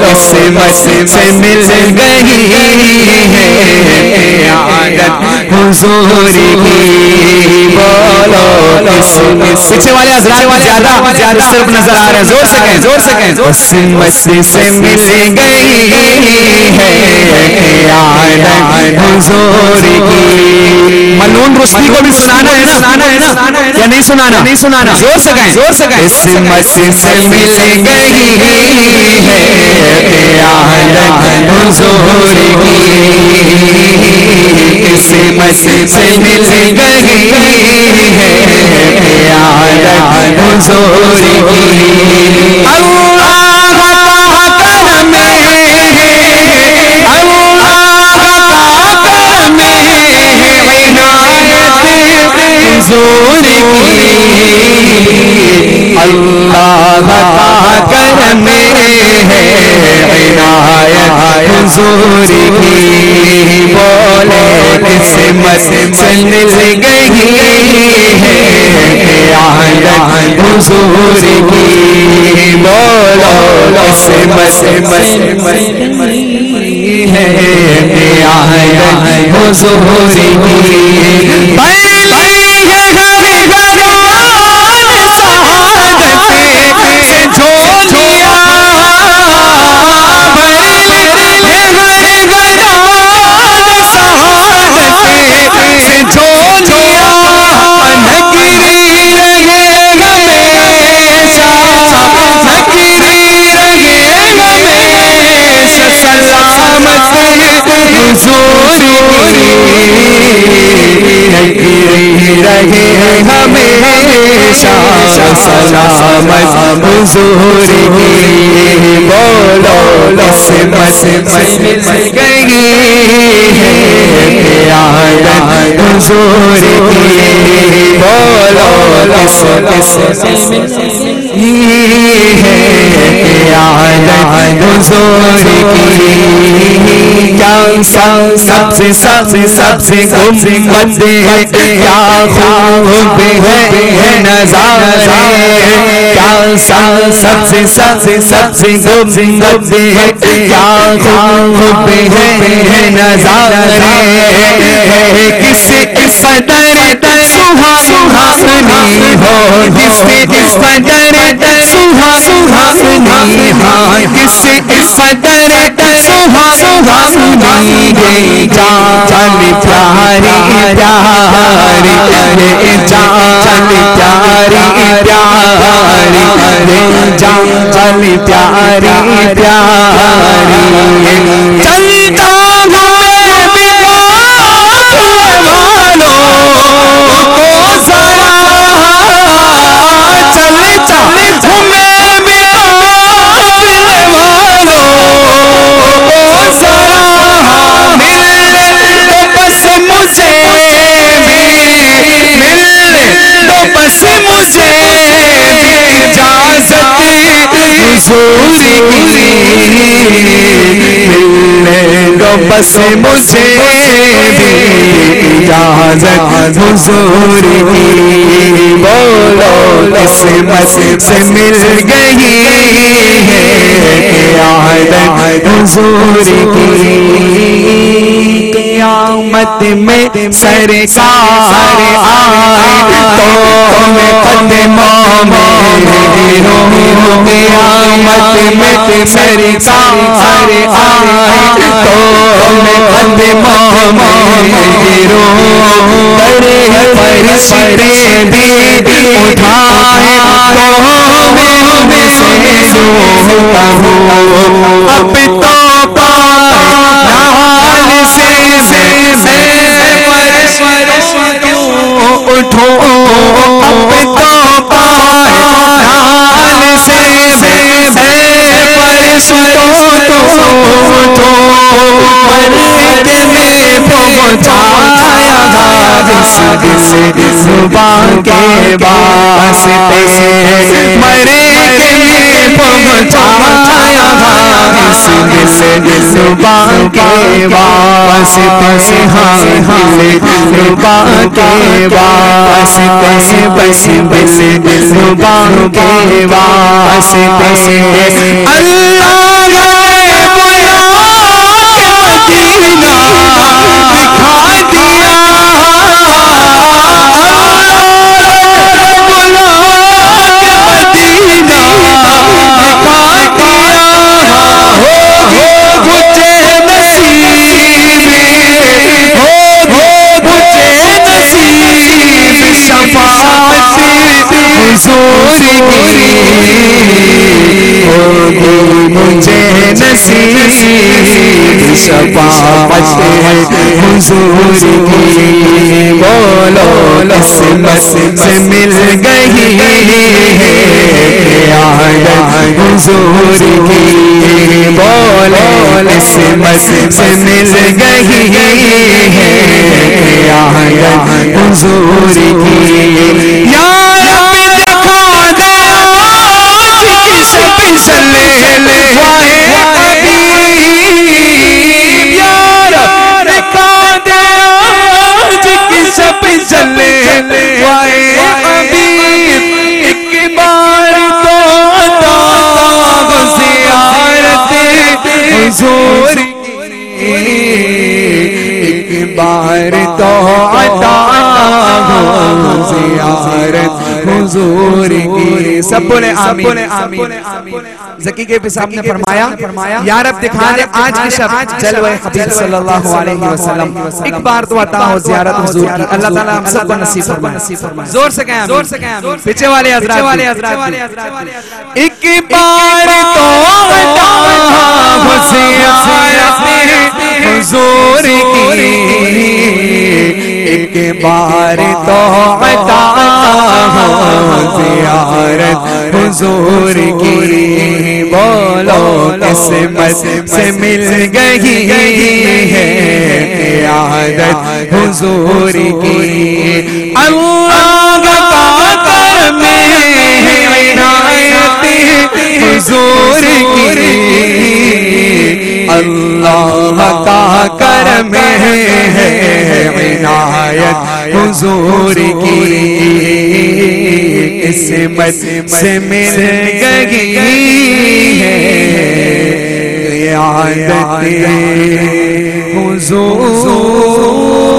قسمت سے مل گئی ہے۔ عادت حضور کی بولو والے حضرات زیادہ زیادہ صرف نظر آ رہے ہیں۔ زور سے کہیں زور سے کہیں۔ قسمت سے مل گئی ہے۔ عادت حضور کی ملون رشدی کو بھی سنانا ہے نا؟ سنانا ہے نا؟ یا نہیں سنانا؟ نہیں سنانا۔ زور سے کہیں۔ زور سے کہیں۔ قسمت سے مل گئی ہے۔ قسمت سے مل گئی ہے عادت حضور کی اللہ کا کرم اللہ کا کرم ہے عنایت حضور کی بولے قسمت سے مل گئی ہے۔ آیا حضور کی۔ بولو قسمت سے مل گئی ہے۔ آیا حضور کی۔ سلامت حضور بولو قسمت مل گئی ہے حضور کی بولو حضور کی کیا سب سے سب سے سب سے گم کیا خوب ہے نظارے کیا سب سے سب سے سب سے گم کیا خوب ہے نظارے کس کس قدر سہانی ہو کس کس قدر سہانی ہاں کس کس قدر سہانی گئی چال پیاری پیاری ارے چال پیاری پیاری ارے چال پیاری پیاری۔ ملنے دو بس مجھے بھی اجازت حضور کی۔ بولو قسمت سے مل گئی ہے عادت حضور کی۔ قیامت میں سرکار میں سرکار آئے تو میں قدموں میں رو بڑے فرشتے بھی اٹھائے تو میں سے روتا ہوں اب تو پال سے سے اٹھو اب تو پہنچایا گا جس جس باں کے باس پہ مرے کے لیے پہنچایا گا جس جس جس کے باس پہ ہاں ہاں باں کے باس پہ بس بس بس باں کے باس پہ اللہ مدینہ۔ مجھے نصیب شفاعت حضور کی بولو قسمت سے مل گئی آیت حضور کی بولو قسمت سے مل گئی آیت حضور کی بار تو عطا زیارت حضور کی سب بولے آمین زکی کے صاحب نے فرمایا یا رب دکھا دے آج کی شب جلوہ حبیب صلی اللہ علیہ وسلم۔ ایک بار تو عطا ہو زیارت حضور کی۔ اللہ تعالیٰ ہم سب کو نصیب فرمائے۔ زور سے کہیں زور سے کہیں پیچھے والے حضرات ایک بار تو عطا ہو زیارت حضور بار تو عطا ہو، زیارت حضور کی۔ بولو، قسمت سے مل گئی ہے عادت حضور کی۔ اللہ اللہ کا کرم ہے عنایت حضور کی قسمت سے مل گئی ہے عادت حضور